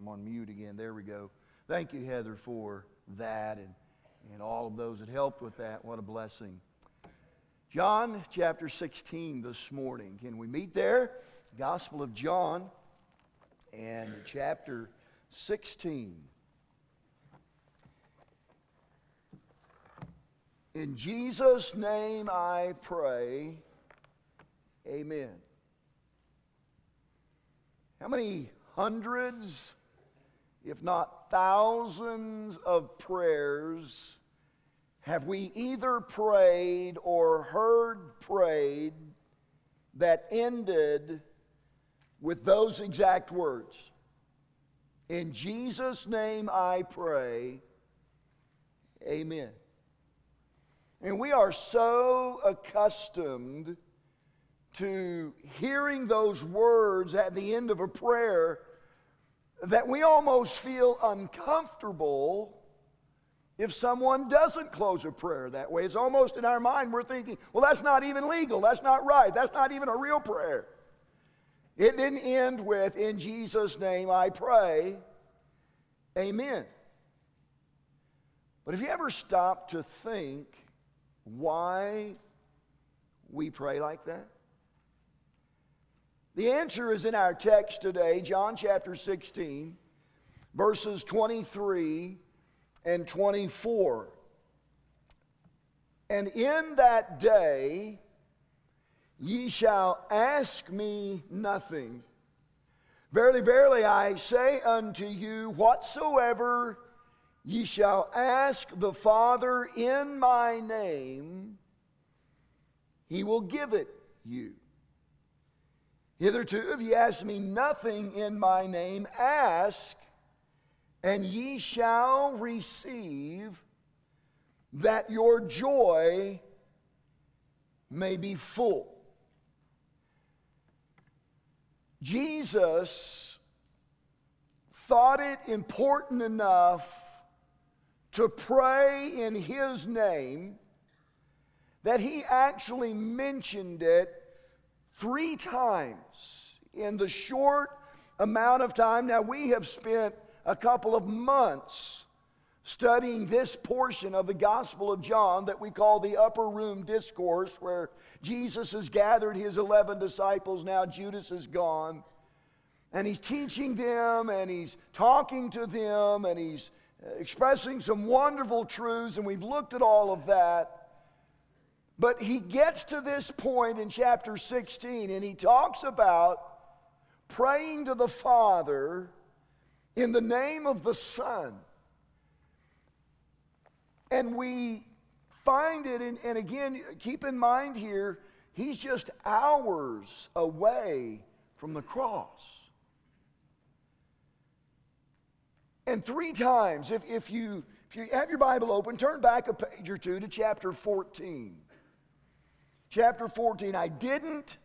I'm on mute again. There we go. Thank you, Heather, for that and, and all of those that helped with that. What a blessing. John chapter 16 this morning. Can we meet there? Gospel of John and chapter 16. In Jesus' name I pray. Amen. How many hundreds, if not thousands, of prayers have we either prayed or heard prayed that ended with those exact words? In Jesus' name I pray. Amen. And we are so accustomed to hearing those words at the end of a prayer that we almost feel uncomfortable if someone doesn't close a prayer that way. It's almost in our mind we're thinking, well, that's not even legal. That's not right. That's not even a real prayer. It didn't end with, in Jesus' name I pray, amen. But have you ever stopped to think why we pray like that? The answer is in our text today, John chapter 16, verses 23 and 24. And in that day ye shall ask me nothing. Verily, verily, I say unto you, whatsoever ye shall ask the Father in my name, he will give it you. Hitherto, if ye ask me nothing in my name, ask, and ye shall receive, that your joy may be full. Jesus thought it important enough to pray in his name that he actually mentioned it three times in the short amount of time. Now, we have spent a couple of months studying this portion of the Gospel of John that we call the Upper Room Discourse, where Jesus has gathered his 11 disciples. Now, Judas is gone. And he's teaching them and he's talking to them and he's uh, expressing some wonderful truths, and we've looked at all of that. But he gets to this point in chapter 16 and he talks about praying to the Father in the name of the Son. And we find it, in, and again, keep in mind here, he's just hours away from the cross. And three times, if, if, you, if you have your Bible open, turn back a page or two to chapter 14 chapter 14. I didn't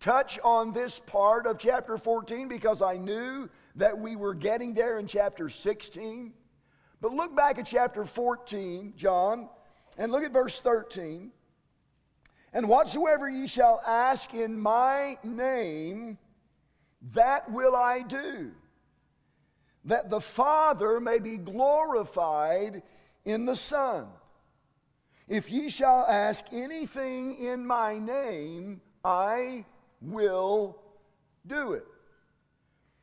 touch on this part of chapter 14 because I knew that we were getting there in chapter 16. But look back at chapter 14, John, and look at verse 13. And whatsoever ye shall ask in my name, that will I do, that the Father may be glorified in the Son. If ye shall ask anything in my name, I will do it.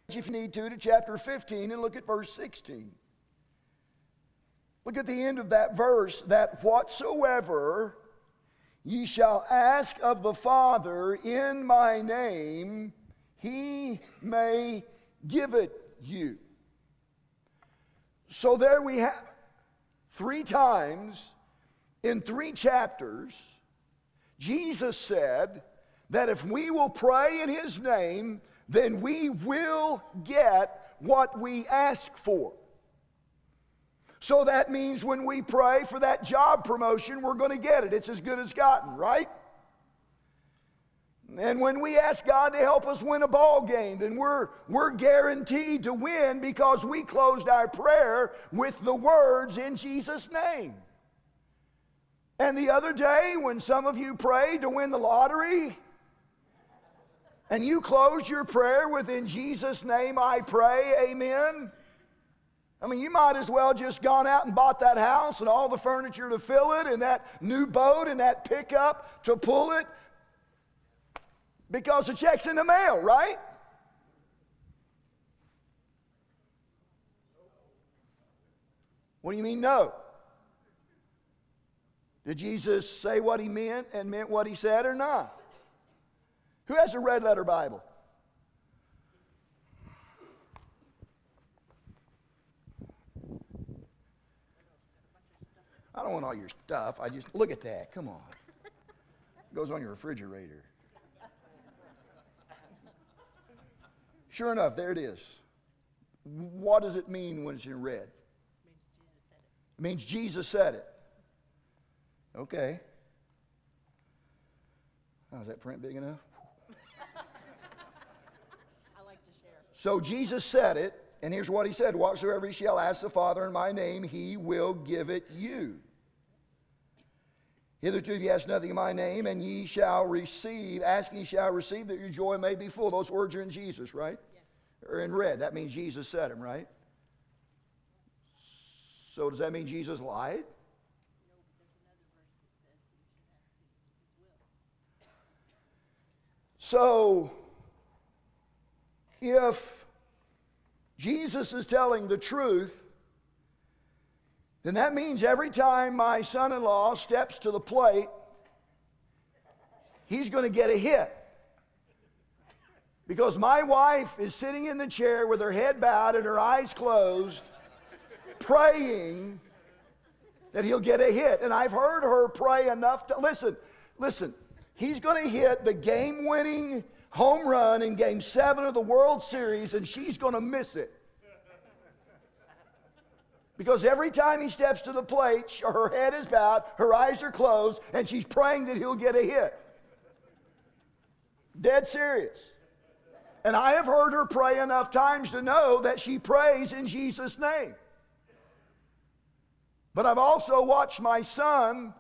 If you need to, to chapter 15 and look at verse 16. Look at the end of that verse that whatsoever ye shall ask of the Father in my name, he may give it you. So there we have three times in three chapters, Jesus said that if we will pray in His name, then we will get what we ask for. So that means when we pray for that job promotion, we're going to get it. It's as good as gotten, right? And when we ask God to help us win a ball game, then we're, we're guaranteed to win because we closed our prayer with the words in Jesus' name. And the other day, when some of you prayed to win the lottery, and you closed your prayer with, In Jesus' name I pray, amen. I mean, you might as well just gone out and bought that house and all the furniture to fill it and that new boat and that pickup to pull it because the check's in the mail, right? What do you mean, no? Did Jesus say what he meant and meant what he said or not? Who has a red letter Bible? I don't want all your stuff. I just look at that. Come on. It goes on your refrigerator. Sure enough, there it is. What does it mean when it's in red? It means Jesus said it. Okay. Oh, is that print big enough? I like to share. So Jesus said it, and here's what he said Whatsoever ye shall ask the Father in my name, he will give it you. Hitherto ye asked nothing in my name, and ye shall receive. Asking ye shall receive, that your joy may be full. Those words are in Jesus, right? Yes. Or in red. That means Jesus said them, right? So does that mean Jesus lied? So, if Jesus is telling the truth, then that means every time my son in law steps to the plate, he's going to get a hit. Because my wife is sitting in the chair with her head bowed and her eyes closed, praying that he'll get a hit. And I've heard her pray enough to listen, listen, he's going to hit the game winning home run in game seven of the World Series, and she's going to miss it. Because every time he steps to the plate, her head is bowed, her eyes are closed, and she's praying that he'll get a hit. Dead serious. And I have heard her pray enough times to know that she prays in Jesus' name. But I've also watched my son,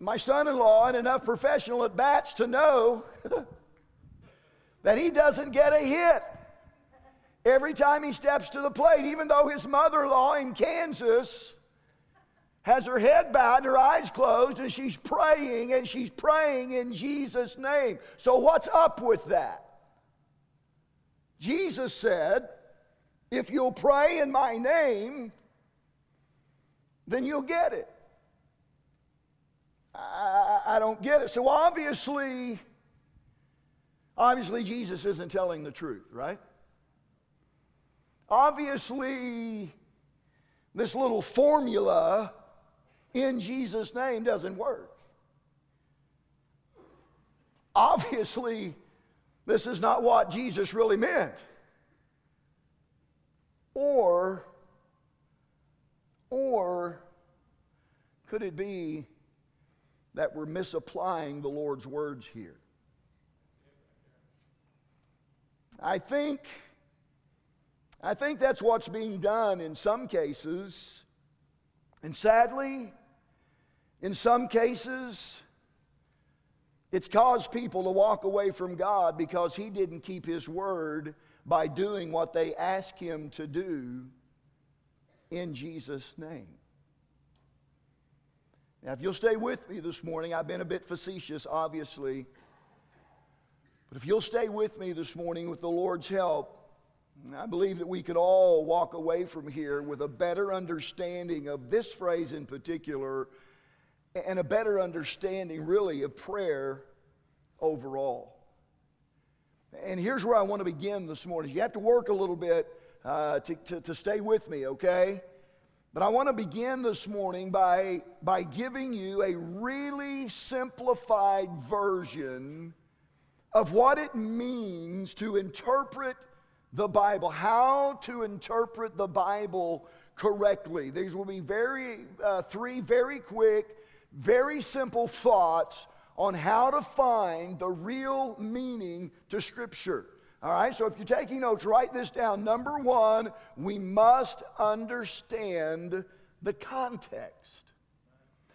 my son in law, and enough professional at bats to know that he doesn't get a hit every time he steps to the plate, even though his mother in law in Kansas has her head bowed her eyes closed and she's praying and she's praying in Jesus' name. So, what's up with that? Jesus said, If you'll pray in my name, then you'll get it. I, I, don't get it. So, obviously, obviously, Jesus isn't telling the truth, right? Obviously, this little formula in Jesus' name doesn't work. Obviously, this is not what Jesus really meant. Or, or could it be that we're misapplying the Lord's words here? I think I think that's what's being done in some cases. And sadly, in some cases, it's caused people to walk away from God because He didn't keep His word by doing what they asked Him to do in Jesus' name. Now, if you'll stay with me this morning, I've been a bit facetious, obviously. But if you'll stay with me this morning with the Lord's help, I believe that we could all walk away from here with a better understanding of this phrase in particular and a better understanding, really, of prayer overall. And here's where I want to begin this morning. You have to work a little bit uh, to, to, to stay with me, okay? But I want to begin this morning by, by giving you a really simplified version of what it means to interpret the Bible, how to interpret the Bible correctly. These will be very, uh, three very quick, very simple thoughts on how to find the real meaning to Scripture. All right, so if you're taking notes, write this down. Number one, we must understand the context.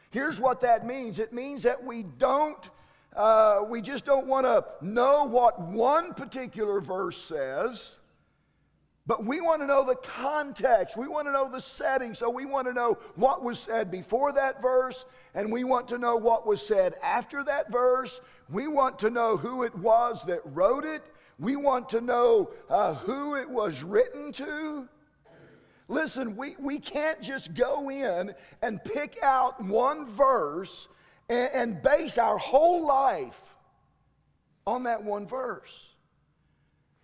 Here's what that means it means that we don't, uh, we just don't want to know what one particular verse says But we want to know the context. We want to know the setting. So we want to know what was said before that verse, and we want to know what was said after that verse. We want to know who it was that wrote it. We want to know uh, who it was written to. Listen, we, we can't just go in and pick out one verse and, and base our whole life on that one verse.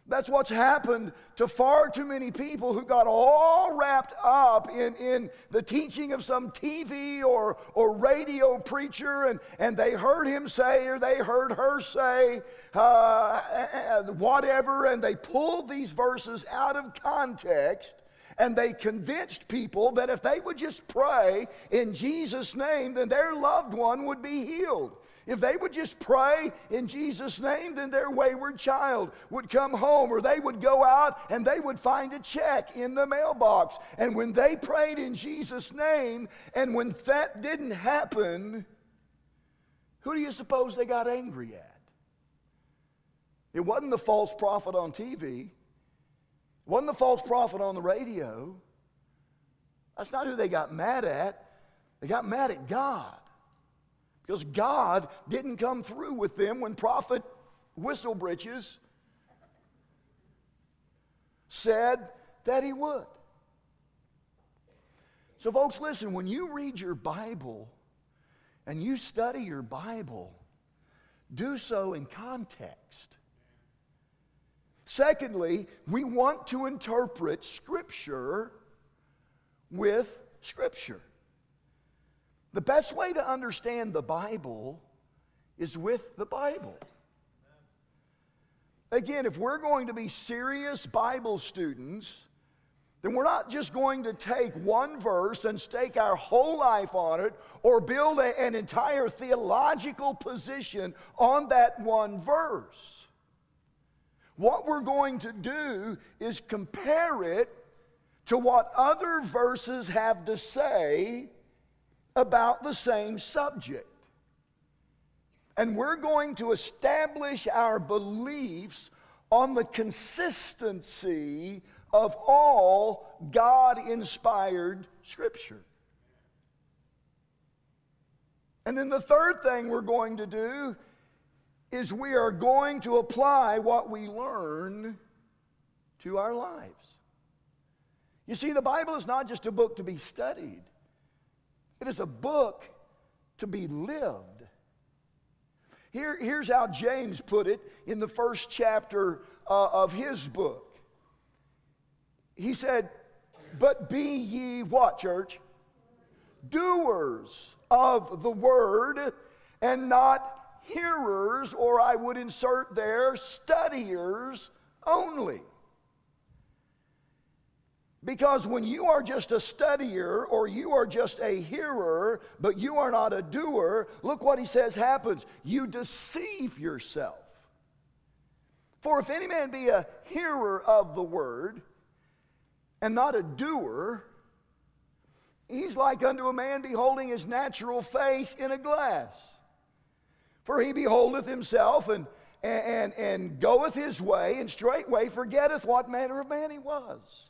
That's what's happened to far too many people who got all wrapped up in, in the teaching of some TV or, or radio preacher, and, and they heard him say or they heard her say uh, whatever, and they pulled these verses out of context. And they convinced people that if they would just pray in Jesus' name, then their loved one would be healed. If they would just pray in Jesus' name, then their wayward child would come home, or they would go out and they would find a check in the mailbox. And when they prayed in Jesus' name, and when that didn't happen, who do you suppose they got angry at? It wasn't the false prophet on TV, it wasn't the false prophet on the radio. That's not who they got mad at. They got mad at God. Because God didn't come through with them when Prophet Whistlebritches said that he would. So, folks, listen, when you read your Bible and you study your Bible, do so in context. Secondly, we want to interpret Scripture with Scripture. The best way to understand the Bible is with the Bible. Again, if we're going to be serious Bible students, then we're not just going to take one verse and stake our whole life on it or build a, an entire theological position on that one verse. What we're going to do is compare it to what other verses have to say about the same subject. And we're going to establish our beliefs on the consistency of all God inspired Scripture. And then the third thing we're going to do is we are going to apply what we learn to our lives. You see, the Bible is not just a book to be studied, it is a book to be lived. Here, here's how James put it in the first chapter uh, of his book. He said, But be ye what, church? Doers of the word and not hearers, or I would insert there, studiers only. Because when you are just a studier or you are just a hearer, but you are not a doer, look what he says happens. You deceive yourself. For if any man be a hearer of the word and not a doer, he's like unto a man beholding his natural face in a glass. For he beholdeth himself and, and, and, goeth his way, and straightway forgetteth what manner of man he was.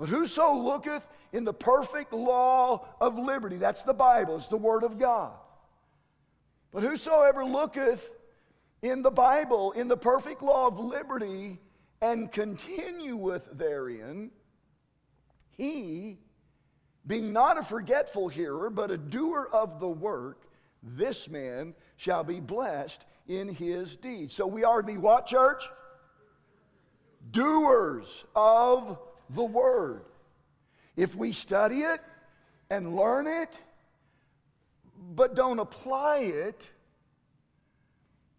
But whoso looketh in the perfect law of liberty, that's the Bible, it's the Word of God. But whosoever looketh in the Bible, in the perfect law of liberty, and continueth therein, he, being not a forgetful hearer, but a doer of the work, this man shall be blessed in his deed. So we are to be what, church? Doers of the Word. If we study it and learn it, but don't apply it,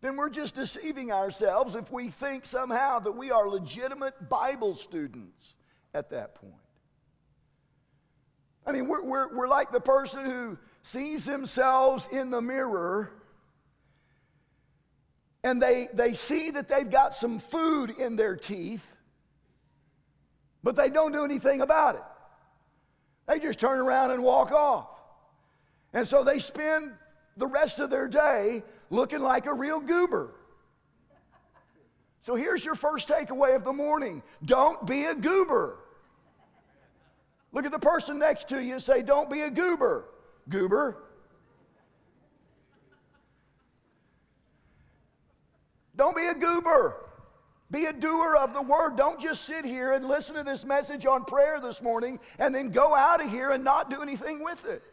then we're just deceiving ourselves if we think somehow that we are legitimate Bible students at that point. I mean, we're, we're, we're like the person who sees themselves in the mirror and they, they see that they've got some food in their teeth but they don't do anything about it. They just turn around and walk off. And so they spend the rest of their day looking like a real goober. So here's your first takeaway of the morning don't be a goober. Look at the person next to you and say, Don't be a goober. Goober. Don't be a goober. Be a doer of the word. Don't just sit here and listen to this message on prayer this morning and then go out of here and not do anything with it.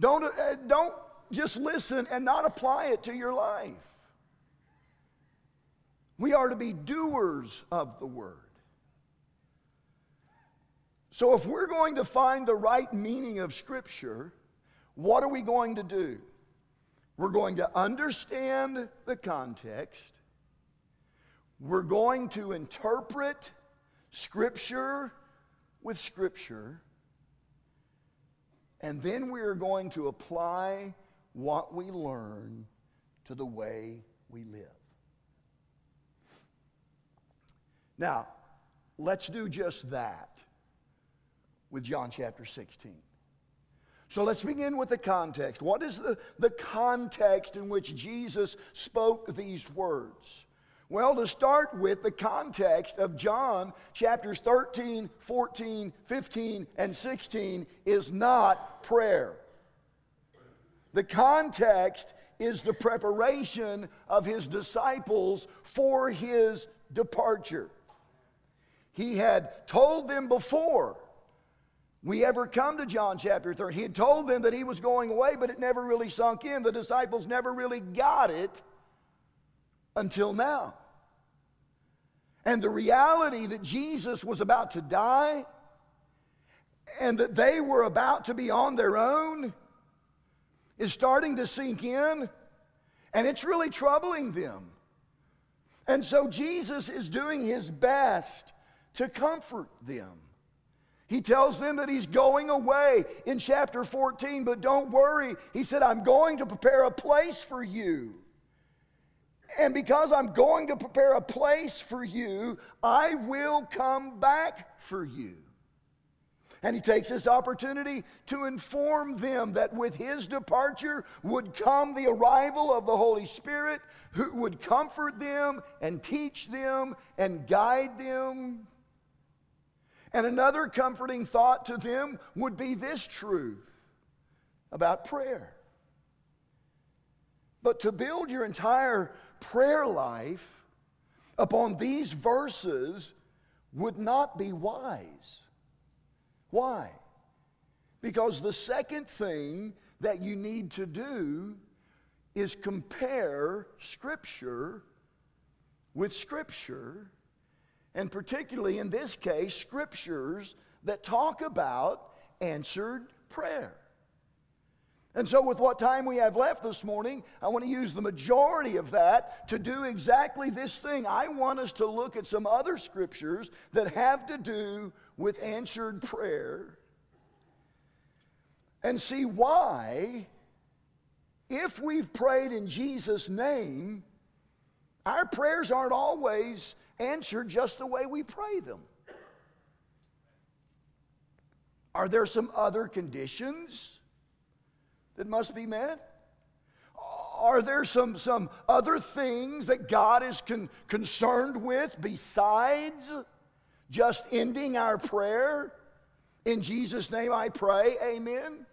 Don't, uh, don't just listen and not apply it to your life. We are to be doers of the word. So, if we're going to find the right meaning of Scripture, what are we going to do? We're going to understand the context. We're going to interpret Scripture with Scripture. And then we are going to apply what we learn to the way we live. Now, let's do just that with John chapter 16. So let's begin with the context. What is the, the context in which Jesus spoke these words? Well, to start with, the context of John chapters 13, 14, 15, and 16 is not prayer. The context is the preparation of his disciples for his departure. He had told them before we ever come to John chapter 3. He had told them that he was going away, but it never really sunk in. The disciples never really got it until now. And the reality that Jesus was about to die and that they were about to be on their own is starting to sink in, and it's really troubling them. And so Jesus is doing his best to comfort them. He tells them that he's going away in chapter 14, but don't worry. He said, I'm going to prepare a place for you. And because I'm going to prepare a place for you, I will come back for you. And he takes this opportunity to inform them that with his departure would come the arrival of the Holy Spirit who would comfort them and teach them and guide them and another comforting thought to them would be this truth about prayer. But to build your entire prayer life upon these verses would not be wise. Why? Because the second thing that you need to do is compare Scripture with Scripture and particularly in this case, scriptures that talk about answered prayer. And so, with what time we have left this morning, I want to use the majority of that to do exactly this thing. I want us to look at some other scriptures that have to do with answered prayer and see why, if we've prayed in Jesus' name, our prayers aren't always answered just the way we pray them. Are there some other conditions that must be met? Are there some, some other things that God is con- concerned with besides just ending our prayer? In Jesus' name I pray, amen.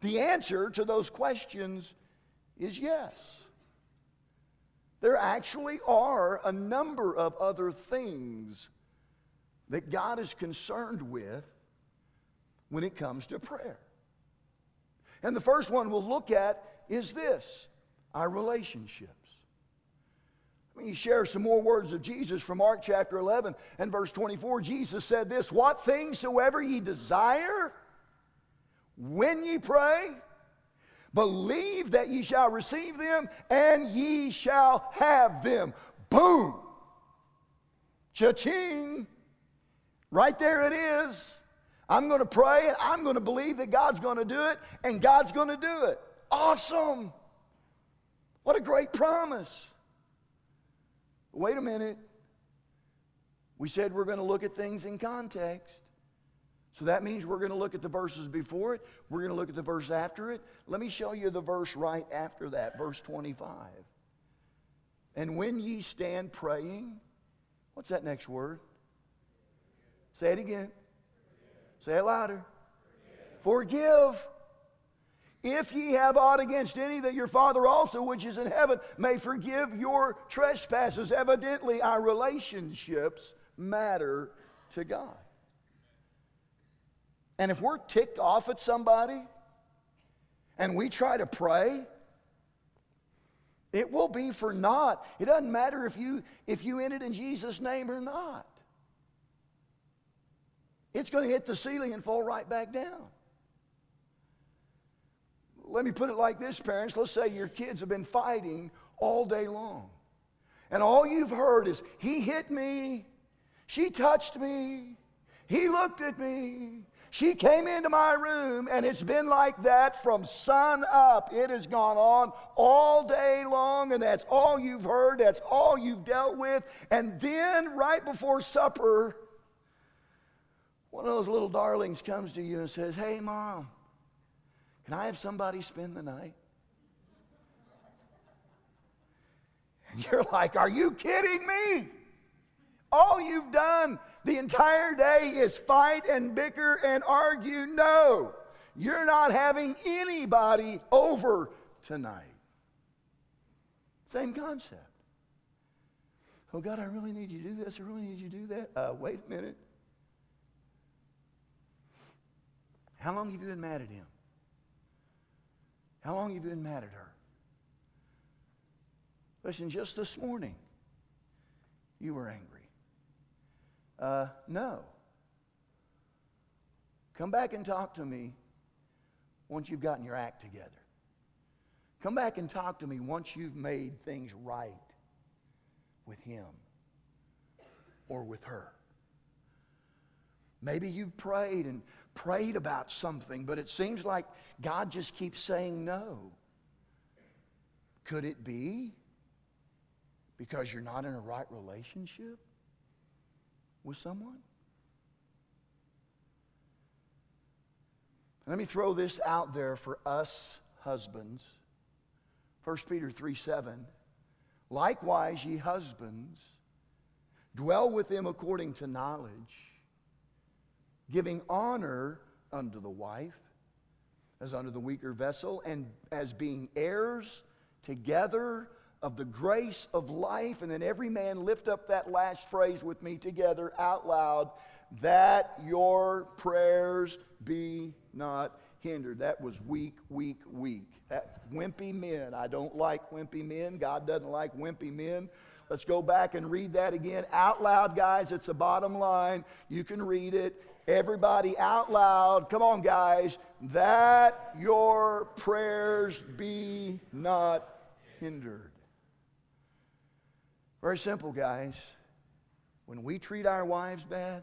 The answer to those questions is yes. There actually are a number of other things that God is concerned with when it comes to prayer. And the first one we'll look at is this our relationships. Let me share some more words of Jesus from Mark chapter 11 and verse 24. Jesus said this What things soever ye desire when ye pray, Believe that ye shall receive them, and ye shall have them. Boom! Cha-ching! Right there it is. I'm going to pray and I'm going to believe that God's going to do it, and God's going to do it. Awesome! What a great promise. Wait a minute. We said we're going to look at things in context. So that means we're going to look at the verses before it. We're going to look at the verse after it. Let me show you the verse right after that, verse 25. And when ye stand praying, what's that next word? Say it again. Say it louder. Forgive. If ye have aught against any, that your Father also, which is in heaven, may forgive your trespasses. Evidently, our relationships matter to God. And if we're ticked off at somebody and we try to pray, it will be for naught. It doesn't matter if you if you end it in Jesus' name or not. It's going to hit the ceiling and fall right back down. Let me put it like this, parents. Let's say your kids have been fighting all day long. And all you've heard is, he hit me, she touched me, he looked at me, she came into my room, and it's been like that from sun up. It has gone on all day long, and that's all you've heard, that's all you've dealt with. And then, right before supper, one of those little darlings comes to you and says, Hey, mom, can I have somebody spend the night? And you're like, Are you kidding me? All you've done the entire day is fight and bicker and argue. No, you're not having anybody over tonight. Same concept. Oh, God, I really need you to do this. I really need you to do that. Uh, wait a minute. How long have you been mad at him? How long have you been mad at her? Listen, just this morning, you were angry. Uh, no. Come back and talk to me once you've gotten your act together. Come back and talk to me once you've made things right with him or with her. Maybe you've prayed and prayed about something, but it seems like God just keeps saying no. Could it be because you're not in a right relationship with someone? Let me throw this out there for us husbands. 1 Peter 3 7. Likewise, ye husbands, dwell with them according to knowledge giving honor unto the wife as unto the weaker vessel, and as being heirs together of the grace of life. And then every man lift up that last phrase with me together out loud that your prayers be not hindered. That was weak, weak, weak. That wimpy men. I don't like wimpy men. God doesn't like wimpy men. Let's go back and read that again out loud, guys. It's the bottom line. You can read it. Everybody out loud, come on, guys, that your prayers be not hindered. Very simple, guys. When we treat our wives bad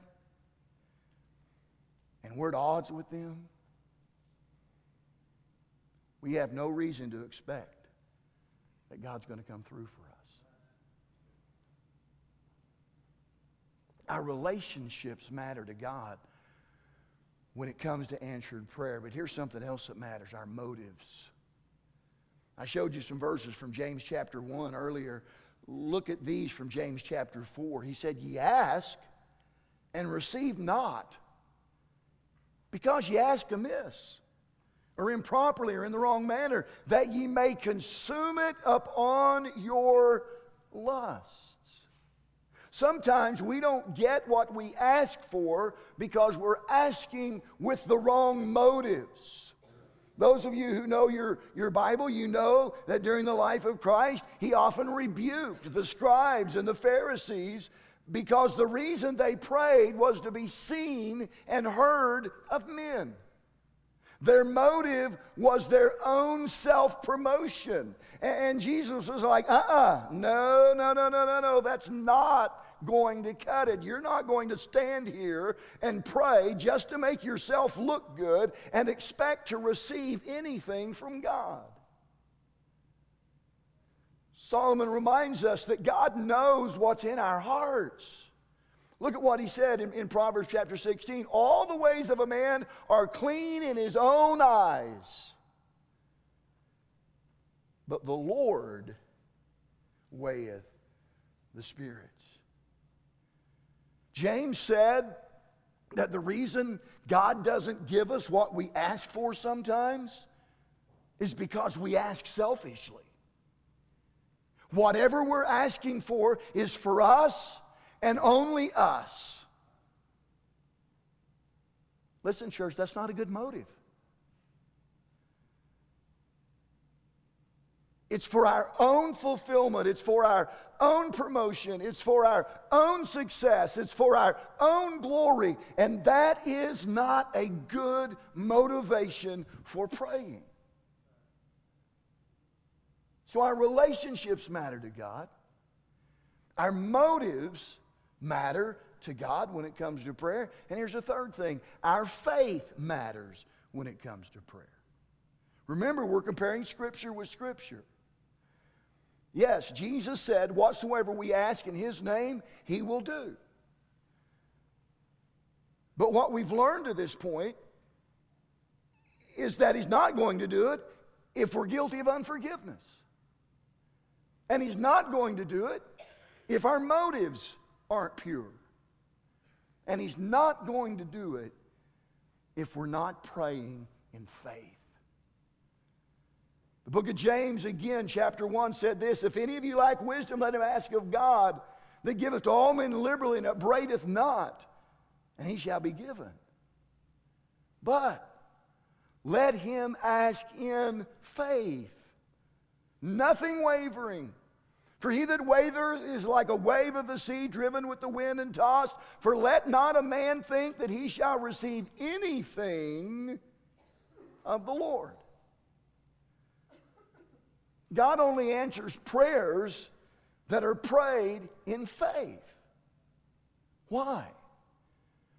and we're at odds with them, we have no reason to expect that God's going to come through for us. Our relationships matter to God when it comes to answered prayer. But here's something else that matters our motives. I showed you some verses from James chapter 1 earlier. Look at these from James chapter 4. He said, Ye ask and receive not, because ye ask amiss, or improperly, or in the wrong manner, that ye may consume it upon your lust. Sometimes we don't get what we ask for because we're asking with the wrong motives. Those of you who know your, your Bible, you know that during the life of Christ, he often rebuked the scribes and the Pharisees because the reason they prayed was to be seen and heard of men. Their motive was their own self promotion. And Jesus was like, uh uh-uh, uh, no, no, no, no, no, no, that's not going to cut it. You're not going to stand here and pray just to make yourself look good and expect to receive anything from God. Solomon reminds us that God knows what's in our hearts. Look at what he said in, in, Proverbs chapter 16. All the ways of a man are clean in his own eyes. But the Lord weigheth the spirits. James said that the reason God doesn't give us what we ask for sometimes is because we ask selfishly. Whatever we're asking for is for us and only us. Listen, church, that's not a good motive. It's for our own fulfillment. It's for our own promotion. It's for our own success. It's for our own glory. And that is not a good motivation for praying. So our relationships matter to God. Our motives matter to God when it comes to prayer. And here's the third thing our faith matters when it comes to prayer. Remember, we're comparing Scripture with Scripture. Yes, Jesus said, Whatsoever we ask in His name, He will do. But what we've learned to this point is that He's not going to do it if we're guilty of unforgiveness. And He's not going to do it if our motives aren't pure. And He's not going to do it if we're not praying in faith. The book of James, again, chapter 1, said this If any of you lack wisdom, let him ask of God, that giveth to all men liberally and upbraideth not, and he shall be given. But let him ask in faith, nothing wavering. For he that wavereth is like a wave of the sea driven with the wind and tossed. For let not a man think that he shall receive anything of the Lord. God only answers prayers that are prayed in faith. Why?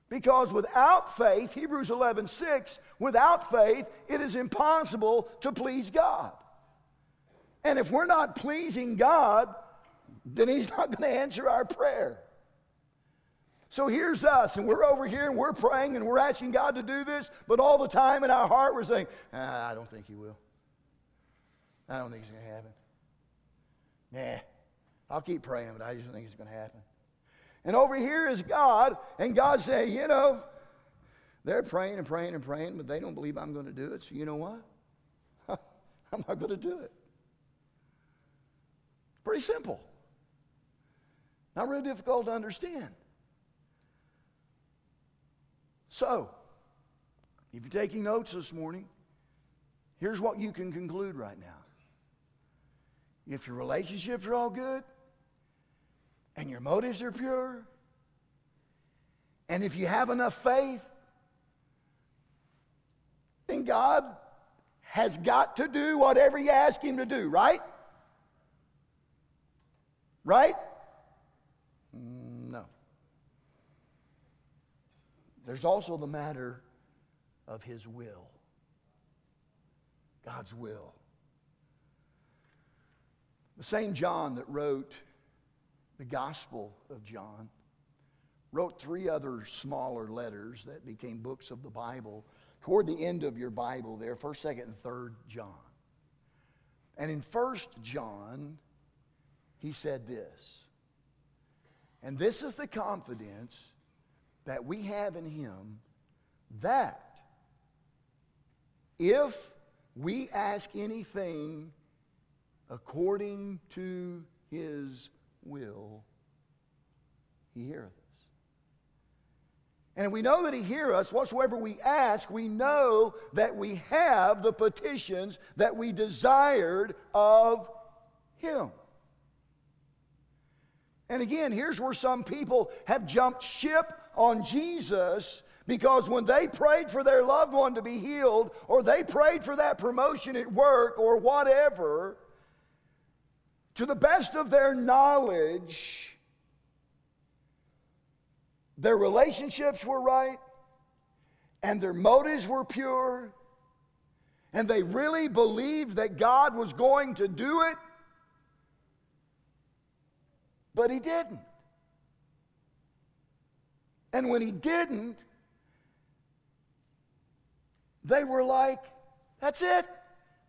Because without faith, Hebrews 11 6, without faith, it is impossible to please God. And if we're not pleasing God, then He's not going to answer our prayer. So here's us, and we're over here and we're praying and we're asking God to do this, but all the time in our heart we're saying, ah, I don't think He will. I don't think it's going to happen. Nah, I'll keep praying, but I just don't think it's going to happen. And over here is God, and God saying, you know, they're praying and praying and praying, but they don't believe I'm going to do it. So you know what? I'm not going to do it. Pretty simple. Not really difficult to understand. So, if you're taking notes this morning, here's what you can conclude right now if your relationships are all good and your motives are pure, and if you have enough faith, then God has got to do whatever you ask Him to do, right? Right? No. There's also the matter of His will. God's will. The same John that wrote the Gospel of John wrote three other smaller letters that became books of the Bible toward the end of your Bible there, 1st, 2nd, and 3rd John. And in 1st John, he said this. And this is the confidence that we have in him that if we ask anything according to his will, he heareth us. And we know that he heareth us whatsoever we ask, we know that we have the petitions that we desired of him. And again, here's where some people have jumped ship on Jesus because when they prayed for their loved one to be healed, or they prayed for that promotion at work, or whatever, to the best of their knowledge, their relationships were right and their motives were pure and they really believed that God was going to do it, but He didn't. And when He didn't, they were like, That's it,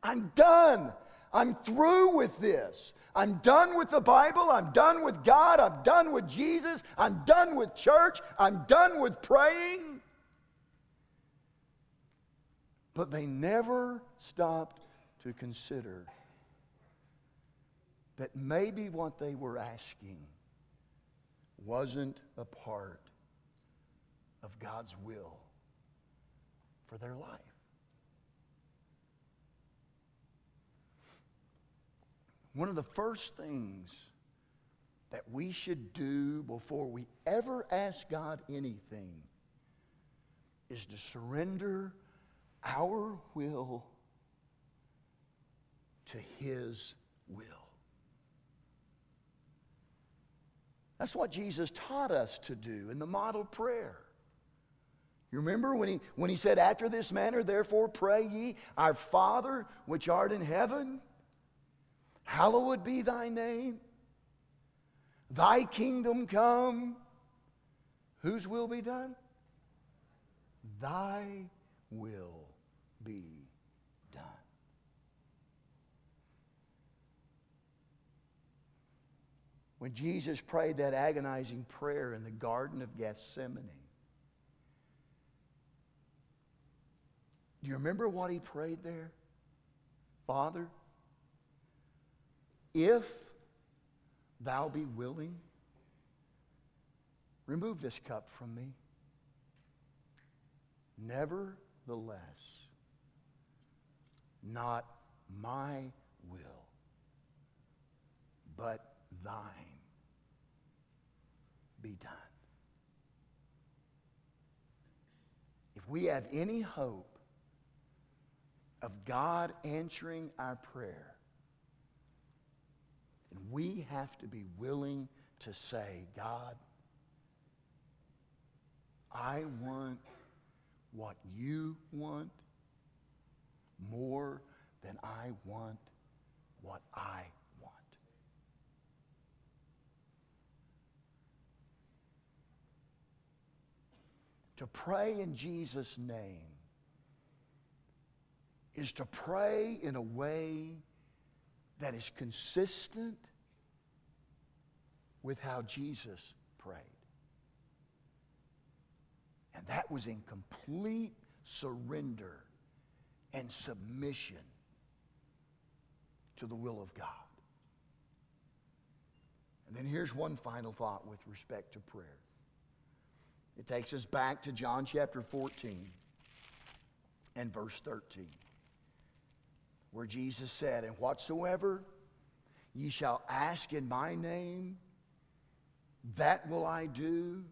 I'm done. I'm through with this. I'm done with the Bible. I'm done with God. I'm done with Jesus. I'm done with church. I'm done with praying. But they never stopped to consider that maybe what they were asking wasn't a part of God's will for their life. One of the first things that we should do before we ever ask God anything is to surrender our will to His will. That's what Jesus taught us to do in the model prayer. You remember when he, when he said, After this manner, therefore pray ye, Our Father which art in heaven, hallowed be thy name. Thy kingdom come. Whose will be done? Thy will be done. When Jesus prayed that agonizing prayer in the Garden of Gethsemane, do you remember what he prayed there? Father, if thou be willing, remove this cup from me. Nevertheless, not my will, but thine be done. If we have any hope of God answering our prayer, then we have to be willing to say, God, I want what you want more than I want what I want. To pray in Jesus' name is to pray in a way that is consistent with how Jesus prayed. And that was in complete surrender and submission to the will of God. And then here's one final thought with respect to prayer. It takes us back to John chapter 14 and verse 13, where Jesus said, And whatsoever ye shall ask in my name, that will I do,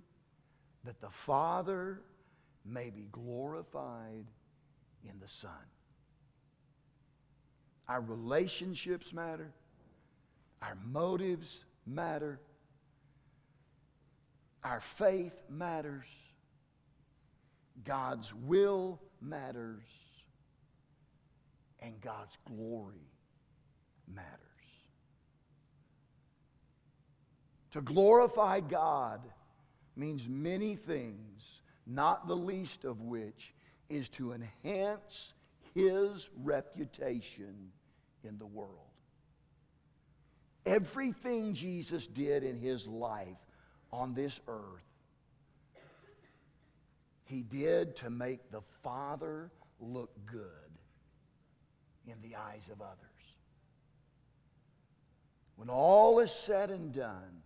that the Father may be glorified in the Son. Our relationships matter. Our motives matter. Our faith matters. God's will matters. And God's glory matters. To glorify God means many things, not the least of which is to enhance his reputation in the world. Everything Jesus did in his life on this earth, he did to make the Father look good in the eyes of others. When all is said and done,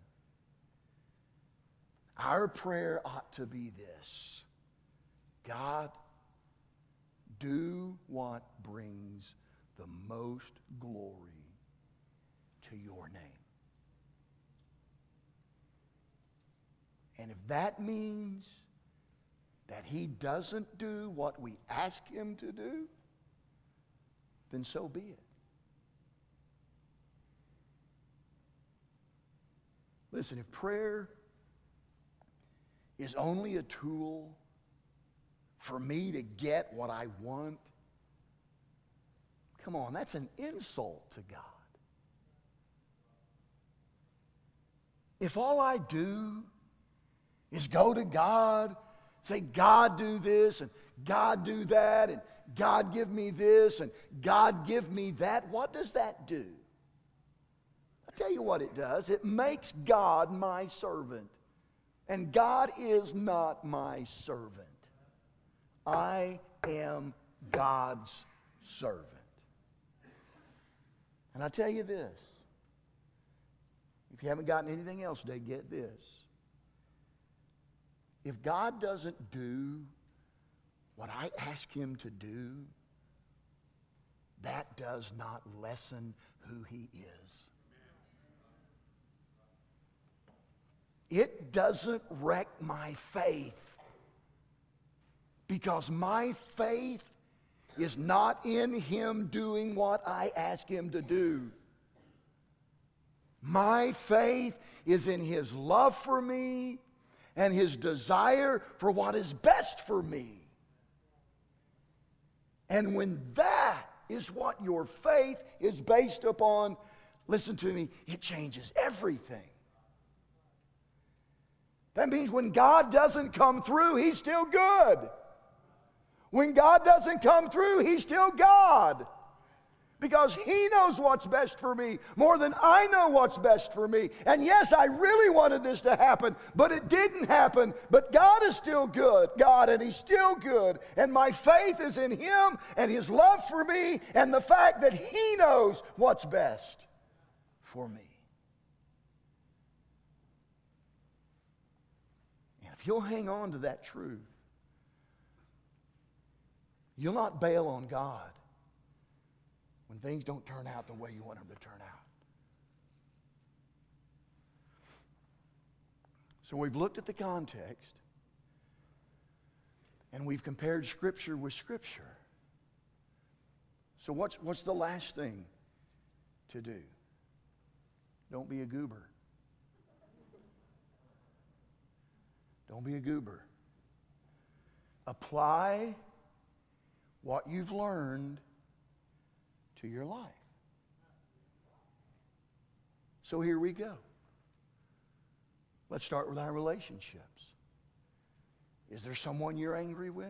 our prayer ought to be this God, do what brings the most glory to your name. And if that means that he doesn't do what we ask him to do, then so be it. Listen, if prayer is only a tool for me to get what I want, come on, that's an insult to God. If all I do is go to God, say, God, do this, and God, do that, and God give me this and God give me that, what does that do? I'll tell you what it does it makes God my servant. And God is not my servant. I am God's servant. And I tell you this if you haven't gotten anything else today, get this. If God doesn't do what I ask Him to do, that does not lessen who He is. It doesn't wreck my faith because my faith is not in Him doing what I ask Him to do. My faith is in His love for me and His desire for what is best for me. And when that is what your faith is based upon, listen to me, it changes everything. That means when God doesn't come through, He's still good. When God doesn't come through, He's still God. Because He knows what's best for me more than I know what's best for me. And yes, I really wanted this to happen, but it didn't happen. But God is still good, God, and He's still good. And my faith is in Him and His love for me and the fact that He knows what's best for me. And if you'll hang on to that truth, You'll not bail on God when things don't turn out the way you want them to turn out. So we've looked at the context and we've compared Scripture with Scripture. So, what's, what's the last thing to do? Don't be a goober. Don't be a goober. Apply what you've learned to your life. So here we go. Let's start with our relationships. Is there someone you're angry with?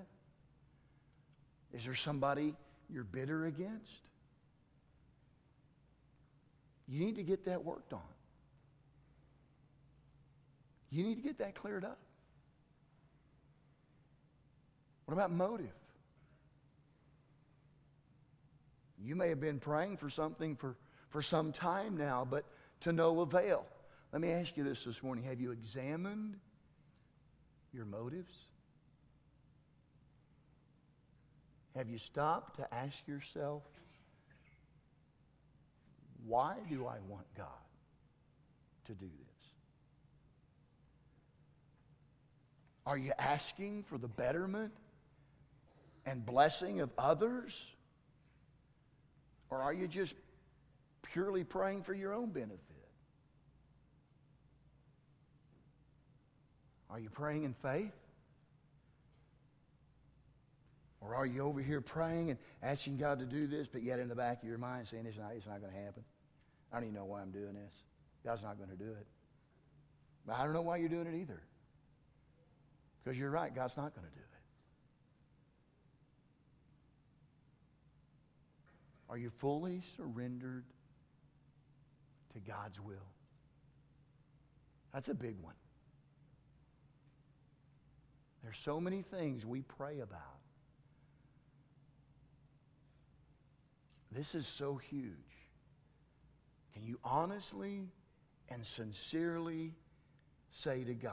Is there somebody you're bitter against? You need to get that worked on. You need to get that cleared up. What about motive? You may have been praying for something for, for some time now, but to no avail. Let me ask you this this morning. Have you examined your motives? Have you stopped to ask yourself, why do I want God to do this? Are you asking for the betterment and blessing of others? Or are you just purely praying for your own benefit? Are you praying in faith? Or are you over here praying and asking God to do this, but yet in the back of your mind saying, it's not, it's not going to happen? I don't even know why I'm doing this. God's not going to do it. But I don't know why you're doing it either. Because you're right, God's not going to do it. Are you fully surrendered to God's will? That's a big one. There's so many things we pray about. This is so huge. Can you honestly and sincerely say to God,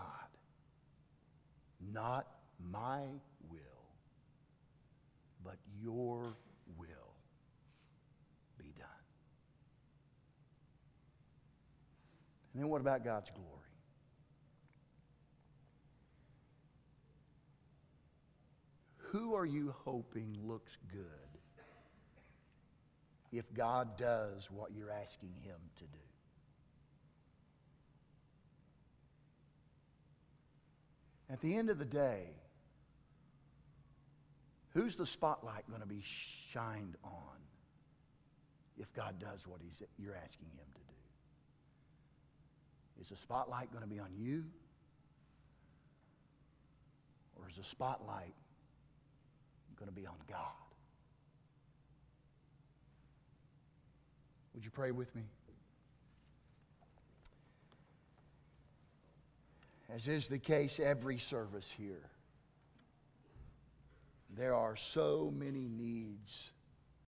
not my will, but your And then what about God's glory? Who are you hoping looks good if God does what you're asking him to do? At the end of the day, who's the spotlight going to be shined on if God does what he's, you're asking him to? Is the spotlight going to be on you? Or is the spotlight going to be on God? Would you pray with me? As is the case every service here, there are so many needs